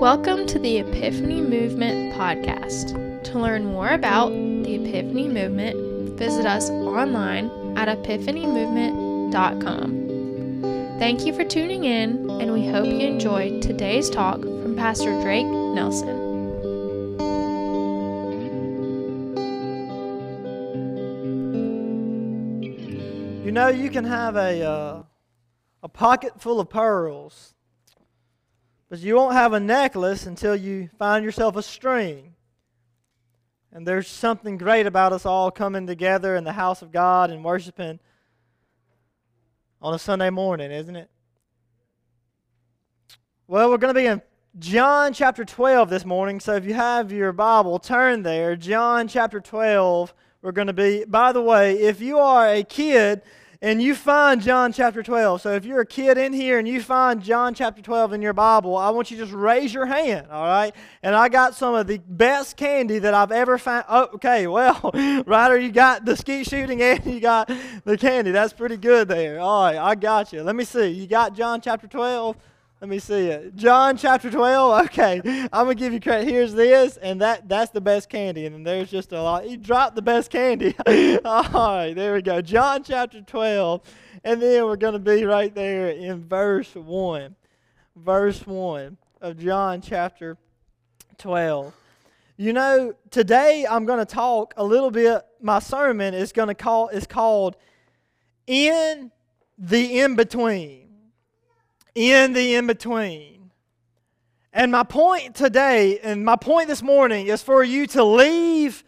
Welcome to the Epiphany Movement podcast. To learn more about the Epiphany Movement, visit us online at epiphanymovement.com. Thank you for tuning in, and we hope you enjoyed today's talk from Pastor Drake Nelson. You know, you can have a, uh, a pocket full of pearls but you won't have a necklace until you find yourself a string. And there's something great about us all coming together in the house of God and worshiping on a Sunday morning, isn't it? Well, we're going to be in John chapter 12 this morning. So if you have your Bible, turn there. John chapter 12. We're going to be, by the way, if you are a kid, and you find John chapter 12. So if you're a kid in here and you find John chapter 12 in your Bible, I want you to just raise your hand, all right? And I got some of the best candy that I've ever found. Oh, okay, well, Ryder, you got the skeet shooting and you got the candy. That's pretty good there. All right, I got you. Let me see. You got John chapter 12? Let me see it. John chapter 12. Okay. I'm going to give you credit. Here's this, and that that's the best candy. And there's just a lot. You dropped the best candy. All right. There we go. John chapter 12. And then we're going to be right there in verse 1. Verse 1 of John chapter 12. You know, today I'm going to talk a little bit. My sermon is to call is called In the In Between in the in between. And my point today, and my point this morning, is for you to leave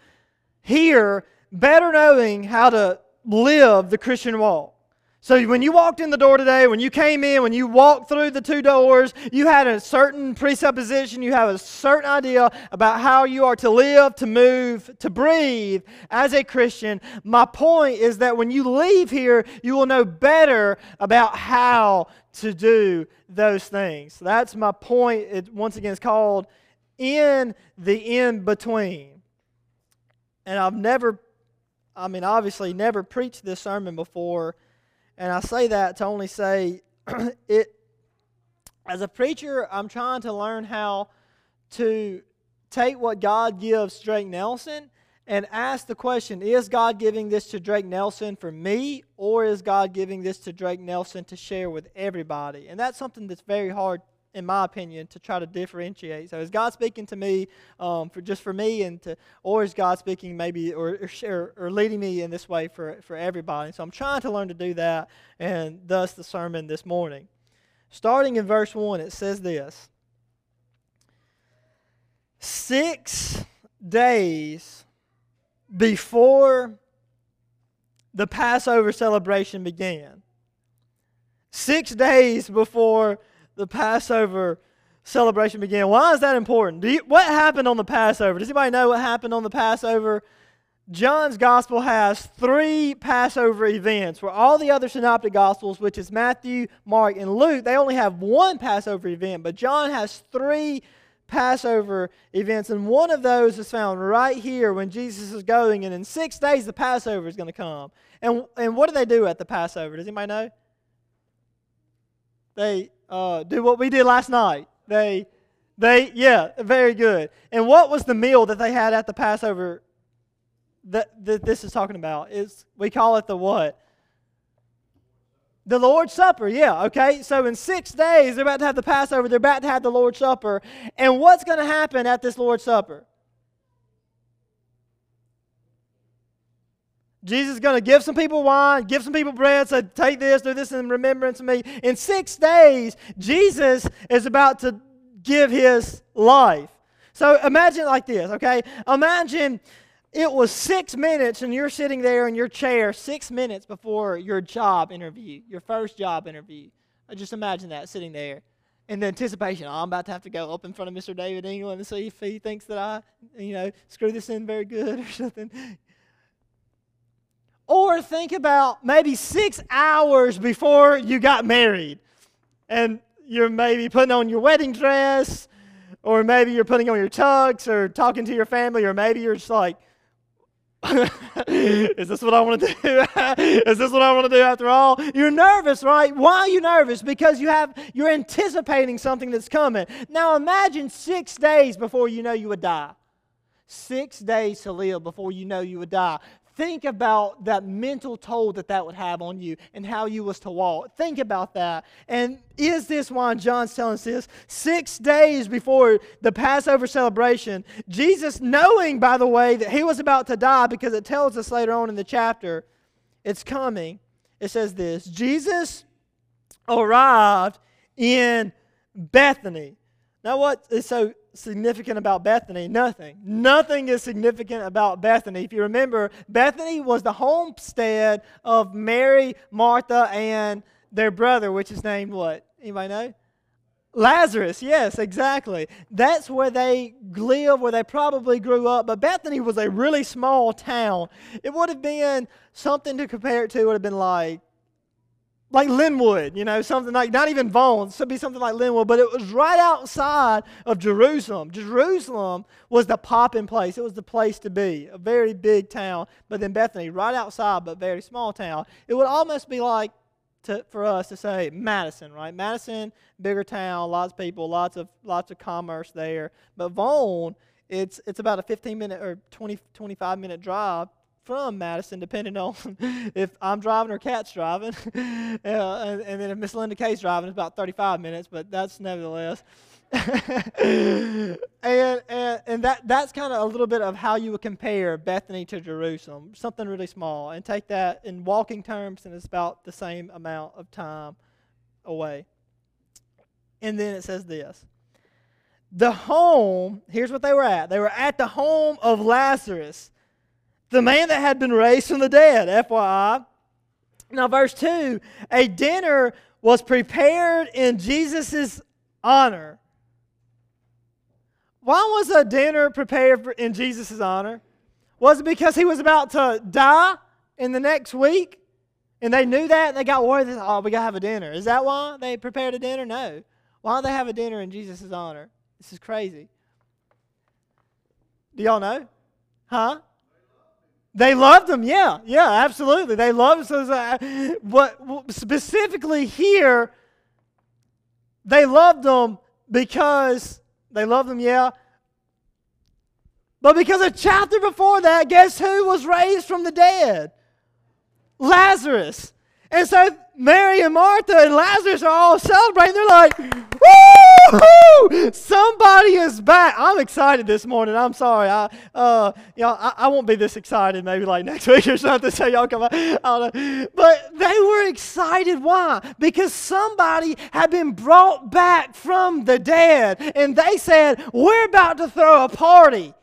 here better knowing how to live the Christian walk. So when you walked in the door today, when you came in, when you walked through the two doors, you had a certain presupposition, you have a certain idea about how you are to live, to move, to breathe as a Christian. My point is that when you leave here, you will know better about how to do those things. That's my point. It once again is called in the in between. And I've never I mean obviously never preached this sermon before and I say that to only say it as a preacher, I'm trying to learn how to take what God gives Drake Nelson and ask the question Is God giving this to Drake Nelson for me, or is God giving this to Drake Nelson to share with everybody? And that's something that's very hard in my opinion, to try to differentiate. So, is God speaking to me um, for just for me, and to, or is God speaking maybe or, or, or leading me in this way for for everybody? So, I'm trying to learn to do that, and thus the sermon this morning. Starting in verse one, it says this: Six days before the Passover celebration began. Six days before the Passover celebration began. Why is that important? You, what happened on the Passover? Does anybody know what happened on the Passover? John's gospel has three Passover events, where all the other synoptic gospels, which is Matthew, Mark, and Luke, they only have one Passover event, but John has three Passover events, and one of those is found right here when Jesus is going, and in six days the Passover is going to come. And, and what do they do at the Passover? Does anybody know? They uh, do what we did last night. They, they, yeah, very good. And what was the meal that they had at the Passover that, that this is talking about? Is we call it the what? The Lord's Supper, yeah, okay? So in six days, they're about to have the Passover, they're about to have the Lord's Supper. And what's going to happen at this Lord's Supper? Jesus is going to give some people wine, give some people bread, say, take this, do this in remembrance of me. In six days, Jesus is about to give his life. So imagine like this, okay? Imagine it was six minutes and you're sitting there in your chair six minutes before your job interview, your first job interview. Uh, just imagine that sitting there in the anticipation, oh, I'm about to have to go up in front of Mr. David England and see if he thinks that I, you know, screw this in very good or something. Or think about maybe six hours before you got married and you're maybe putting on your wedding dress, or maybe you're putting on your tux or talking to your family, or maybe you're just like, Is this what I want to do? Is this what I want to do after all? You're nervous, right? Why are you nervous? Because you have you're anticipating something that's coming. Now imagine 6 days before you know you would die. 6 days to live before you know you would die. Think about that mental toll that that would have on you and how you was to walk. Think about that. And is this why John's telling us this? Six days before the Passover celebration, Jesus, knowing, by the way, that he was about to die, because it tells us later on in the chapter, it's coming. It says this Jesus arrived in Bethany. Now, what is so significant about Bethany? Nothing. Nothing is significant about Bethany. If you remember, Bethany was the homestead of Mary, Martha, and their brother, which is named what? Anybody know? Lazarus, yes, exactly. That's where they lived, where they probably grew up. But Bethany was a really small town. It would have been something to compare it to, would have been like like Linwood, you know, something like not even Vaughn, should be something like Linwood, but it was right outside of Jerusalem. Jerusalem was the popping place. It was the place to be, a very big town. But then Bethany, right outside, but very small town. It would almost be like to, for us to say Madison, right? Madison, bigger town, lots of people, lots of lots of commerce there. But Vaughn, it's it's about a 15 minute or 20 25 minute drive from Madison, depending on if I'm driving or Kat's driving. uh, and, and, then if Miss Linda Kay's driving, it's about 35 minutes, but that's nevertheless. and and, and that, that's kind of a little bit of how you would compare Bethany to Jerusalem, something really small, and take that in walking terms, and it's about the same amount of time away. And then it says this the home, here's what they were at. They were at the home of Lazarus the man that had been raised from the dead, FYI. Now, verse 2 a dinner was prepared in Jesus' honor. Why was a dinner prepared in Jesus' honor? Was it because he was about to die in the next week? And they knew that and they got worried, oh, we got to have a dinner. Is that why they prepared a dinner? No. Why did they have a dinner in Jesus' honor? This is crazy. Do y'all know? Huh? They loved him, yeah, yeah, absolutely. They loved him. So, uh, what specifically here, they loved him because they loved him, yeah. But because a chapter before that, guess who was raised from the dead? Lazarus. And so Mary and Martha and Lazarus are all celebrating. They're like, woo! Somebody is back. I'm excited this morning. I'm sorry. I, uh, y'all, I, I won't be this excited maybe like next week or something. So y'all come out. But they were excited. Why? Because somebody had been brought back from the dead. And they said, we're about to throw a party.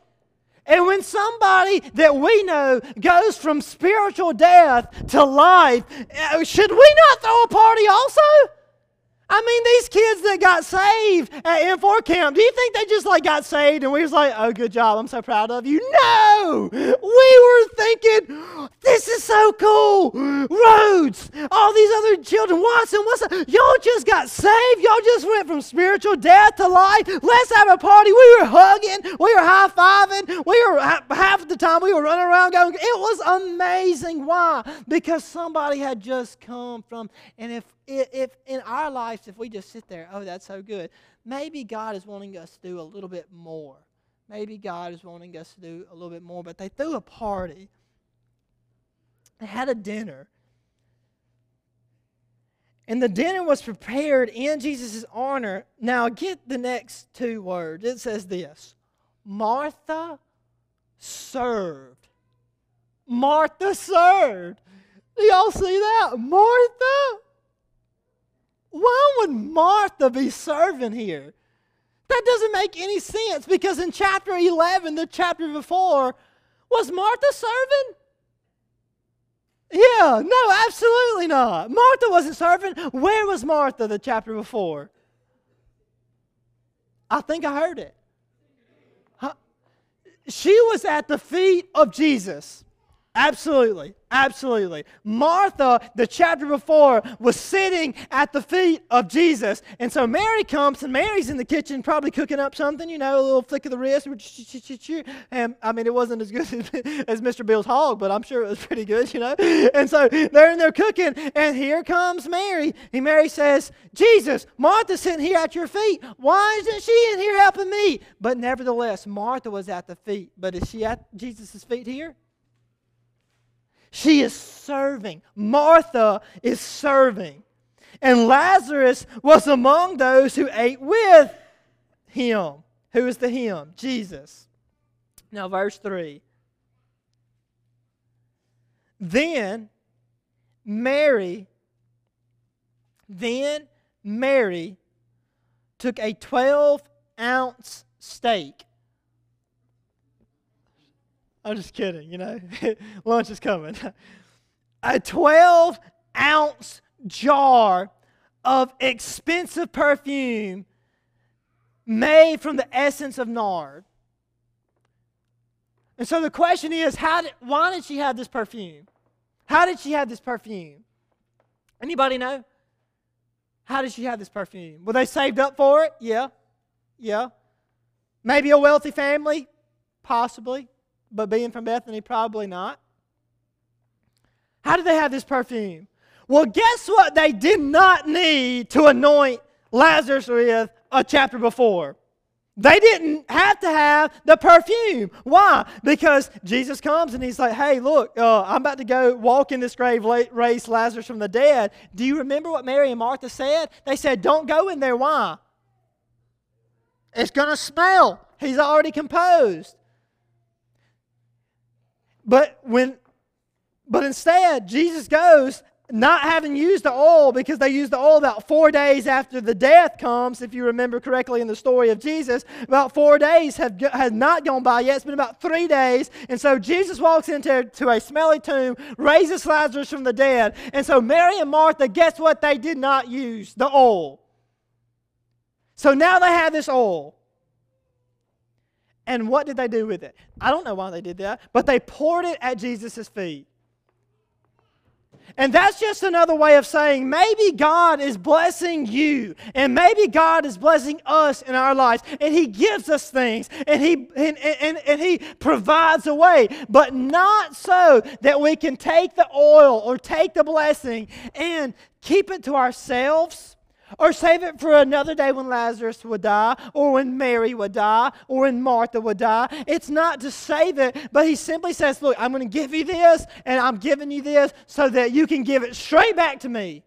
And when somebody that we know goes from spiritual death to life, uh, should we not throw a party also? I mean, these kids that got saved at M4 camp, do you think they just like got saved and we was like, oh, good job, I'm so proud of you? No! We were thinking, this is so cool. Roads, all these other children, Watson, what's up? Y'all just got saved. Y'all just went from spiritual death to life. Let's have a party. We were hugging, we were high fiving, we were half the time we were running around going, it was amazing. Why? Because somebody had just come from, and if if in our lives, if we just sit there, oh, that's so good, maybe God is wanting us to do a little bit more. Maybe God is wanting us to do a little bit more. But they threw a party, they had a dinner. And the dinner was prepared in Jesus' honor. Now, get the next two words. It says this Martha served. Martha served. Do y'all see that? Martha why would Martha be serving here? That doesn't make any sense because in chapter 11, the chapter before, was Martha serving? Yeah, no, absolutely not. Martha wasn't serving. Where was Martha the chapter before? I think I heard it. She was at the feet of Jesus. Absolutely. Absolutely. Martha, the chapter before, was sitting at the feet of Jesus. And so Mary comes, and Mary's in the kitchen probably cooking up something, you know, a little flick of the wrist. And I mean, it wasn't as good as Mr. Bill's hog, but I'm sure it was pretty good, you know. And so they're in there cooking, and here comes Mary. And Mary says, Jesus, Martha's sitting here at your feet. Why isn't she in here helping me? But nevertheless, Martha was at the feet. But is she at Jesus' feet here? She is serving. Martha is serving. And Lazarus was among those who ate with him. Who is the him? Jesus. Now, verse 3. Then Mary, then Mary took a 12 ounce steak I'm just kidding, you know. Lunch is coming. A 12 ounce jar of expensive perfume made from the essence of nard. And so the question is, how did, why did she have this perfume? How did she have this perfume? Anybody know? How did she have this perfume? Were they saved up for it? Yeah. Yeah. Maybe a wealthy family? Possibly but being from Bethany, probably not. How did they have this perfume? Well, guess what they did not need to anoint Lazarus with a chapter before? They didn't have to have the perfume. Why? Because Jesus comes and he's like, hey, look, uh, I'm about to go walk in this grave, raise Lazarus from the dead. Do you remember what Mary and Martha said? They said, don't go in there. Why? It's going to smell. He's already composed. But when but instead, Jesus goes not having used the oil because they used the oil about four days after the death comes, if you remember correctly in the story of Jesus. About four days have, have not gone by yet. It's been about three days. And so Jesus walks into to a smelly tomb, raises Lazarus from the dead. And so Mary and Martha, guess what? They did not use the oil. So now they have this oil. And what did they do with it? I don't know why they did that, but they poured it at Jesus' feet. And that's just another way of saying maybe God is blessing you, and maybe God is blessing us in our lives, and He gives us things, and He and, and, and He provides a way, but not so that we can take the oil or take the blessing and keep it to ourselves or save it for another day when Lazarus would die, or when Mary would die, or when Martha would die. It's not to save it, but he simply says, Look, I'm going to give you this, and I'm giving you this so that you can give it straight back to me,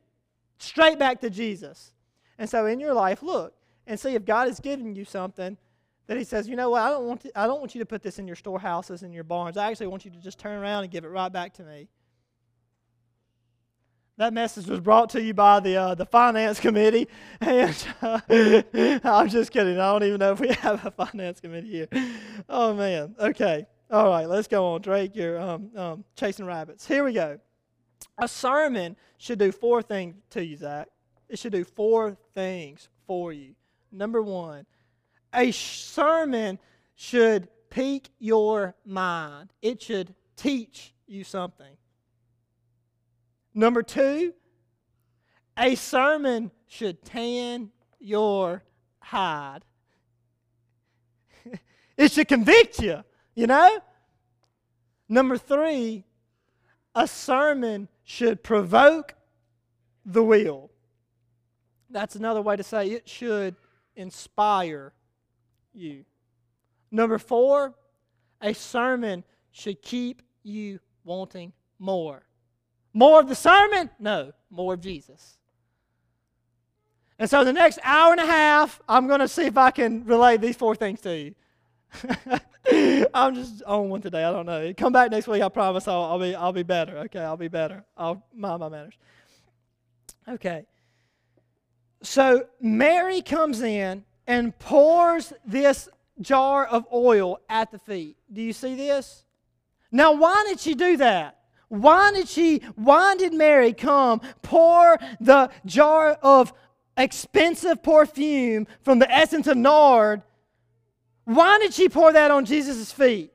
straight back to Jesus. And so in your life, look and see if God is giving you something that he says, you know what, I don't want, to, I don't want you to put this in your storehouses and your barns. I actually want you to just turn around and give it right back to me. That message was brought to you by the uh, the finance committee, and uh, I'm just kidding. I don't even know if we have a finance committee here. Oh man. Okay. All right. Let's go on. Drake, you're um, um, chasing rabbits. Here we go. A sermon should do four things to you, Zach. It should do four things for you. Number one, a sermon should pique your mind. It should teach you something. Number two, a sermon should tan your hide. it should convict you, you know? Number three, a sermon should provoke the will. That's another way to say it should inspire you. Number four, a sermon should keep you wanting more. More of the sermon? No, more of Jesus. And so the next hour and a half, I'm going to see if I can relay these four things to you. I'm just on one today. I don't know. Come back next week. I promise I'll, I'll, be I'll be better. Okay, I'll be better. I'll mind my manners. Okay. So Mary comes in and pours this jar of oil at the feet. Do you see this? Now, why did she do that? Why did she, why did Mary come pour the jar of expensive perfume from the essence of nard? Why did she pour that on Jesus' feet?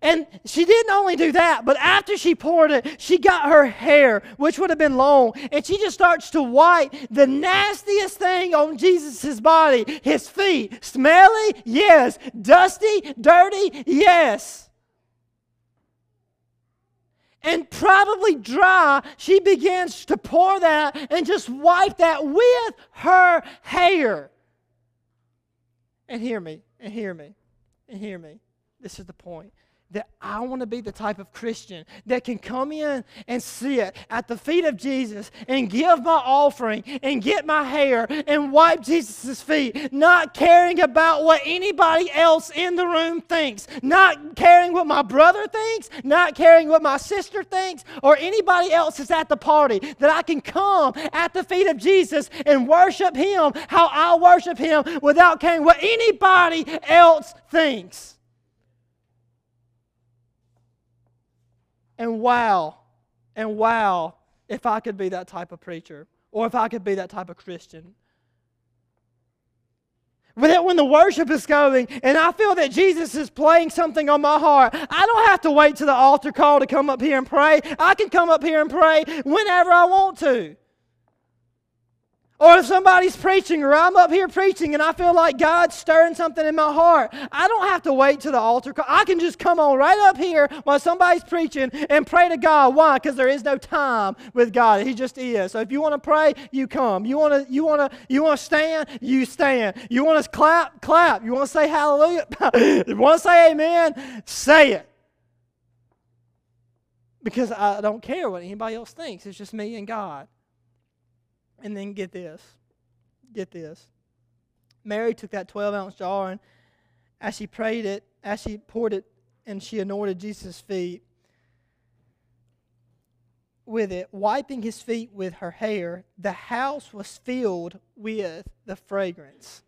And she didn't only do that, but after she poured it, she got her hair, which would have been long, and she just starts to wipe the nastiest thing on Jesus' body his feet. Smelly? Yes. Dusty? Dirty? Yes. And probably dry, she begins to pour that and just wipe that with her hair. And hear me, and hear me, and hear me. This is the point that I want to be the type of Christian that can come in and sit at the feet of Jesus and give my offering and get my hair and wipe Jesus' feet, not caring about what anybody else in the room thinks, not caring what my brother thinks, not caring what my sister thinks, or anybody else is at the party, that I can come at the feet of Jesus and worship Him how I worship Him without caring what anybody else thinks. And wow, and wow, if I could be that type of preacher or if I could be that type of Christian. But when the worship is going and I feel that Jesus is playing something on my heart, I don't have to wait to the altar call to come up here and pray. I can come up here and pray whenever I want to. Or if somebody's preaching, or I'm up here preaching and I feel like God's stirring something in my heart, I don't have to wait to the altar. I can just come on right up here while somebody's preaching and pray to God. Why? Because there is no time with God. He just is. So if you want to pray, you come. You want to, you want to, you want to stand, you stand. You want to clap, clap. You want to say hallelujah, you want to say amen, say it. Because I don't care what anybody else thinks. It's just me and God. And then get this. Get this. Mary took that 12 ounce jar and as she prayed it, as she poured it and she anointed Jesus' feet with it, wiping his feet with her hair, the house was filled with the fragrance.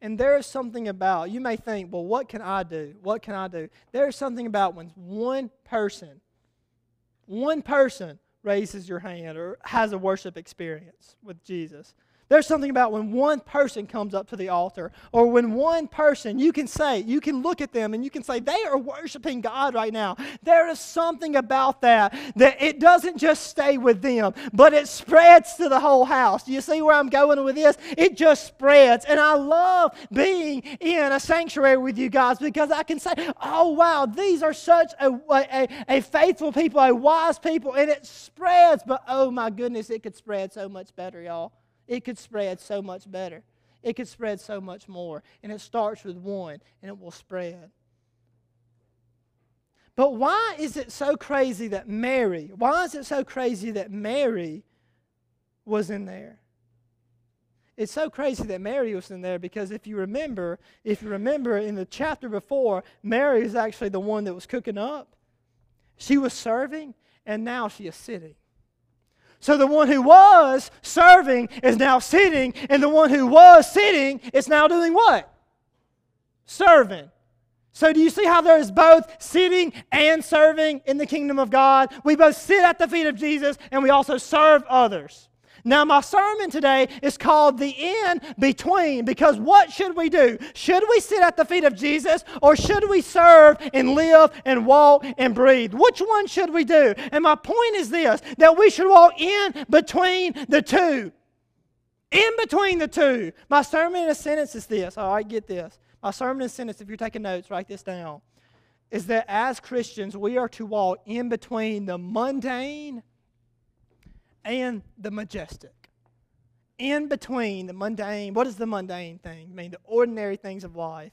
And there is something about, you may think, well, what can I do? What can I do? There is something about when one person, one person raises your hand or has a worship experience with Jesus. There's something about when one person comes up to the altar, or when one person, you can say, you can look at them and you can say, they are worshiping God right now. There is something about that, that it doesn't just stay with them, but it spreads to the whole house. Do you see where I'm going with this? It just spreads. And I love being in a sanctuary with you guys because I can say, oh, wow, these are such a, a, a faithful people, a wise people, and it spreads. But oh, my goodness, it could spread so much better, y'all. It could spread so much better. It could spread so much more. And it starts with one and it will spread. But why is it so crazy that Mary, why is it so crazy that Mary was in there? It's so crazy that Mary was in there because if you remember, if you remember in the chapter before, Mary is actually the one that was cooking up. She was serving, and now she is sitting. So the one who was serving is now sitting, and the one who was sitting is now doing what? Serving. So, do you see how there is both sitting and serving in the kingdom of God? We both sit at the feet of Jesus and we also serve others. Now, my sermon today is called The In Between because what should we do? Should we sit at the feet of Jesus or should we serve and live and walk and breathe? Which one should we do? And my point is this that we should walk in between the two. In between the two. My sermon in a sentence is this. All right, get this. My sermon in a sentence, if you're taking notes, write this down. Is that as Christians, we are to walk in between the mundane and the majestic. In between the mundane, what is the mundane thing? I mean, the ordinary things of life.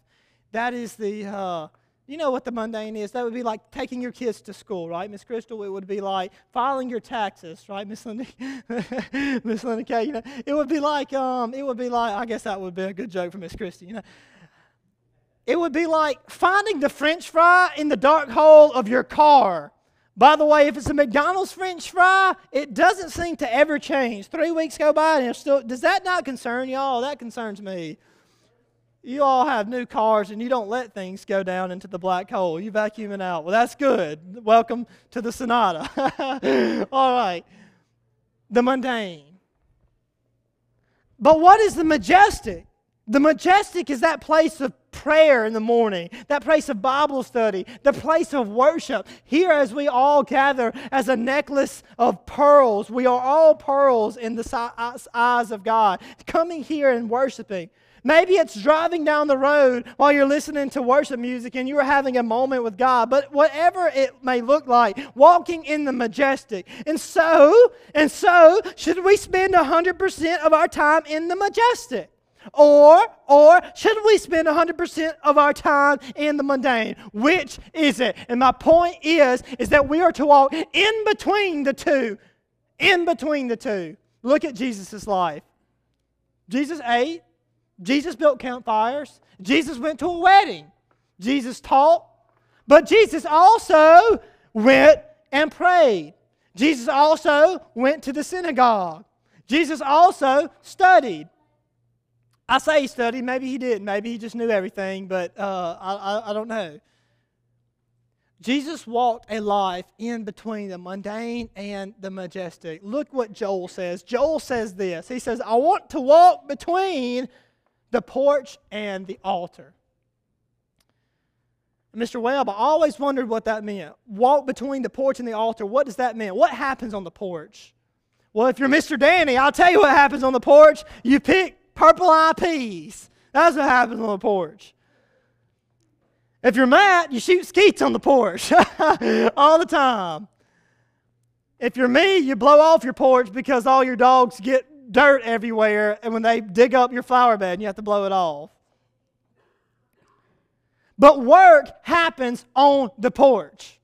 That is the, uh, you know what the mundane is? That would be like taking your kids to school, right, Miss Crystal? It would be like filing your taxes, right, Miss Linda? Miss Linda K. You know, it would be like, um, it would be like, I guess that would be a good joke for Miss Christie. You know, it would be like finding the French fry in the dark hole of your car by the way, if it's a McDonald's French fry, it doesn't seem to ever change. Three weeks go by and it's still. Does that not concern y'all? That concerns me. You all have new cars and you don't let things go down into the black hole. You vacuum it out. Well, that's good. Welcome to the Sonata. all right. The mundane. But what is the majestic? The majestic is that place of prayer in the morning, that place of Bible study, the place of worship. Here, as we all gather as a necklace of pearls, we are all pearls in the eyes of God, coming here and worshiping. Maybe it's driving down the road while you're listening to worship music and you are having a moment with God. But whatever it may look like, walking in the majestic. And so, and so, should we spend 100% of our time in the majestic? Or, or should we spend 100% of our time in the mundane? Which is it? And my point is, is that we are to walk in between the two. In between the two. Look at Jesus' life. Jesus ate, Jesus built campfires. Jesus went to a wedding. Jesus taught. But Jesus also went and prayed. Jesus also went to the synagogue. Jesus also studied. I say he studied. Maybe he didn't. Maybe he just knew everything, but uh, I, I, I don't know. Jesus walked a life in between the mundane and the majestic. Look what Joel says. Joel says this He says, I want to walk between the porch and the altar. Mr. Webb, I always wondered what that meant. Walk between the porch and the altar. What does that mean? What happens on the porch? Well, if you're Mr. Danny, I'll tell you what happens on the porch. You pick purple eye peas. That's what happens on the porch. If you're Matt, you shoot skeets on the porch all the time. If you're me, you blow off your porch because all your dogs get dirt everywhere, and when they dig up your flower bed, you have to blow it off. But work happens on the porch.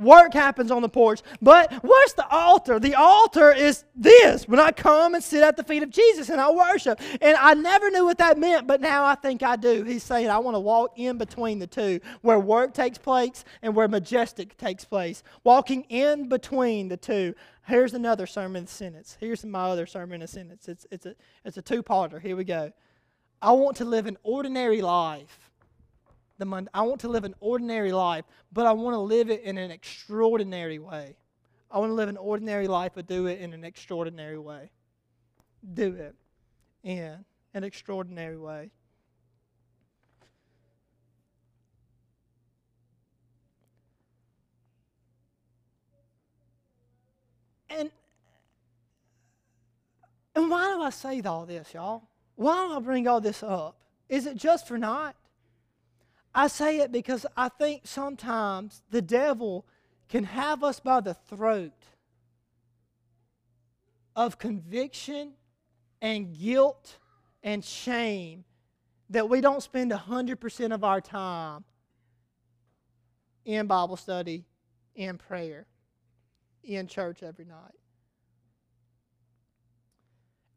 Work happens on the porch. But where's the altar? The altar is this when I come and sit at the feet of Jesus and I worship. And I never knew what that meant, but now I think I do. He's saying, I want to walk in between the two, where work takes place and where majestic takes place. Walking in between the two. Here's another sermon sentence. Here's my other sermon sentence. It's, it's a, it's a two parter. Here we go. I want to live an ordinary life the I want to live an ordinary life, but I want to live it in an extraordinary way. I want to live an ordinary life, but do it in an extraordinary way. Do it in an extraordinary way. And, and why do I say all this, y'all? Why do I bring all this up? Is it just for naught? I say it because I think sometimes the devil can have us by the throat of conviction and guilt and shame that we don't spend 100% of our time in Bible study, in prayer, in church every night.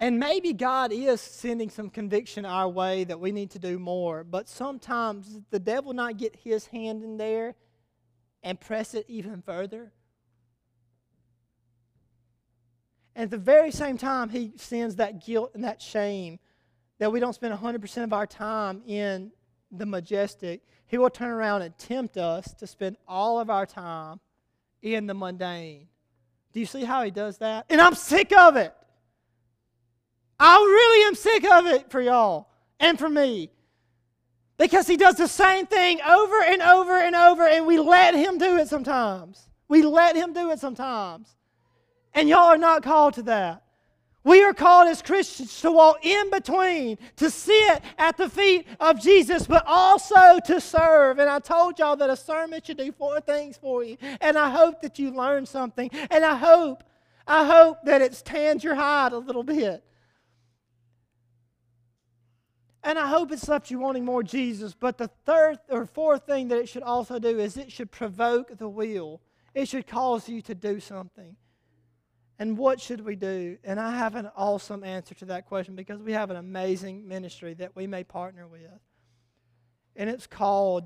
And maybe God is sending some conviction our way that we need to do more, but sometimes the devil not get his hand in there and press it even further. And at the very same time, he sends that guilt and that shame that we don't spend 100% of our time in the majestic. He will turn around and tempt us to spend all of our time in the mundane. Do you see how he does that? And I'm sick of it. I really am sick of it for y'all and for me. Because he does the same thing over and over and over, and we let him do it sometimes. We let him do it sometimes. And y'all are not called to that. We are called as Christians to walk in between, to sit at the feet of Jesus, but also to serve. And I told y'all that a sermon should do four things for you. And I hope that you learn something. And I hope, I hope that it's tanned your hide a little bit. And I hope it's left you wanting more Jesus. But the third or fourth thing that it should also do is it should provoke the will. It should cause you to do something. And what should we do? And I have an awesome answer to that question because we have an amazing ministry that we may partner with. And it's called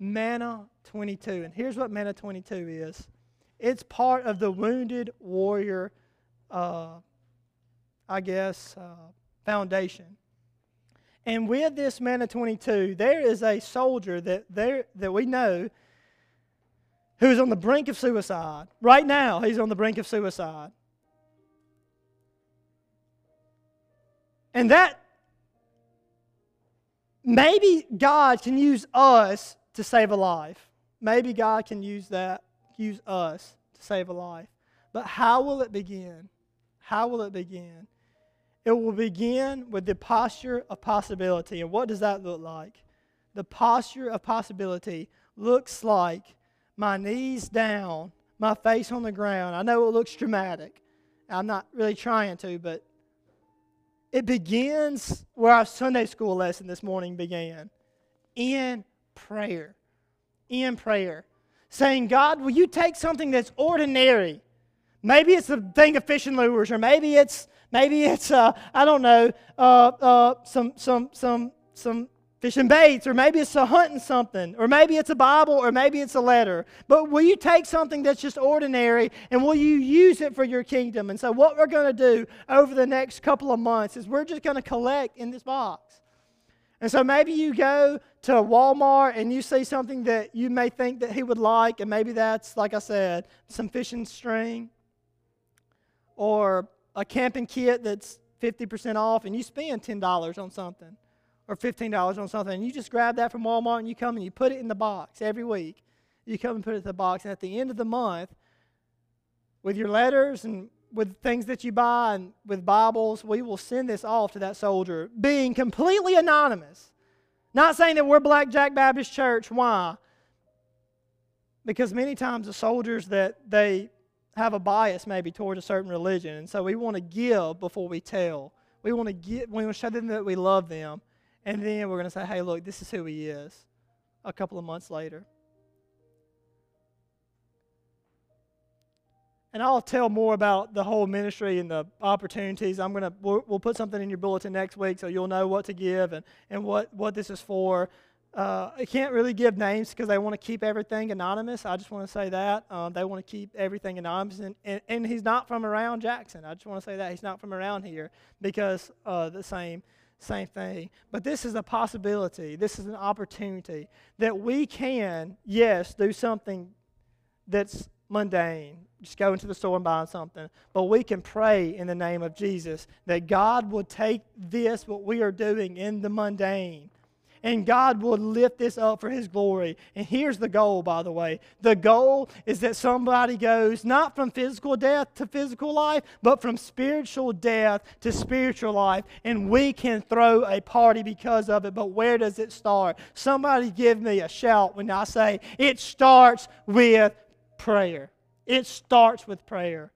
Manna 22. And here's what Manna 22 is it's part of the Wounded Warrior, uh, I guess, uh, foundation. And with this man of 22, there is a soldier that, there, that we know who is on the brink of suicide. Right now, he's on the brink of suicide. And that maybe God can use us to save a life. Maybe God can use that, use us to save a life. But how will it begin? How will it begin? It will begin with the posture of possibility. And what does that look like? The posture of possibility looks like my knees down, my face on the ground. I know it looks dramatic. I'm not really trying to, but it begins where our Sunday school lesson this morning began in prayer. In prayer. Saying, God, will you take something that's ordinary? Maybe it's a thing of fishing lures, or maybe it's maybe it's uh, I don't know uh, uh, some some some some fishing baits, or maybe it's a hunting something, or maybe it's a Bible, or maybe it's a letter. But will you take something that's just ordinary and will you use it for your kingdom? And so, what we're going to do over the next couple of months is we're just going to collect in this box. And so, maybe you go to Walmart and you see something that you may think that he would like, and maybe that's, like I said, some fishing string or a camping kit that's 50% off, and you spend $10 on something or $15 on something, and you just grab that from Walmart and you come and you put it in the box every week. You come and put it in the box, and at the end of the month, with your letters and with things that you buy and with Bibles, we will send this off to that soldier, being completely anonymous. Not saying that we're Black Jack Baptist Church. Why? Because many times the soldiers that they have a bias maybe towards a certain religion, and so we want to give before we tell. We want to give. We want to show them that we love them, and then we're going to say, hey, look, this is who he is a couple of months later. And I'll tell more about the whole ministry and the opportunities. I'm gonna we'll, we'll put something in your bulletin next week so you'll know what to give and, and what, what this is for. Uh, I can't really give names because they want to keep everything anonymous. I just want to say that. Um, they want to keep everything anonymous. And, and, and, he's not from around Jackson. I just want to say that. He's not from around here because uh, the same same thing. But this is a possibility, this is an opportunity that we can, yes, do something that's mundane. Just go into the store and buy something. But we can pray in the name of Jesus that God will take this, what we are doing in the mundane, and God will lift this up for His glory. And here's the goal, by the way the goal is that somebody goes not from physical death to physical life, but from spiritual death to spiritual life. And we can throw a party because of it. But where does it start? Somebody give me a shout when I say it starts with prayer. It starts with prayer.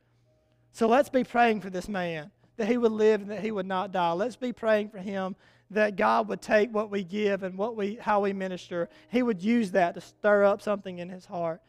So let's be praying for this man that he would live and that he would not die. Let's be praying for him that God would take what we give and what we how we minister. He would use that to stir up something in his heart.